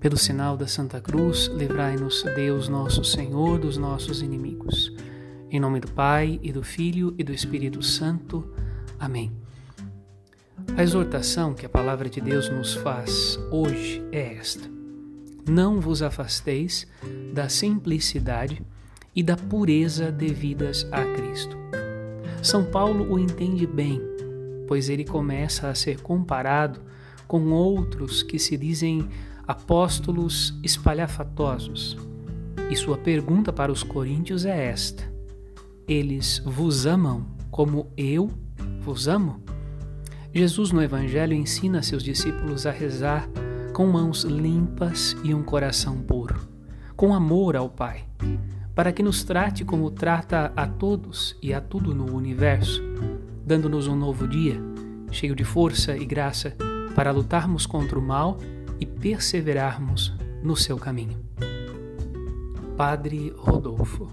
Pelo sinal da Santa Cruz, livrai-nos Deus nosso Senhor dos nossos inimigos. Em nome do Pai, e do Filho, e do Espírito Santo. Amém. A exortação que a palavra de Deus nos faz hoje é esta: Não vos afasteis da simplicidade e da pureza devidas a Cristo. São Paulo o entende bem, pois ele começa a ser comparado com outros que se dizem apóstolos espalhafatosos. E sua pergunta para os coríntios é esta: Eles vos amam como eu vos amo? Jesus no Evangelho ensina seus discípulos a rezar com mãos limpas e um coração puro, com amor ao Pai, para que nos trate como trata a todos e a tudo no universo, dando-nos um novo dia, cheio de força e graça para lutarmos contra o mal e perseverarmos no seu caminho. Padre Rodolfo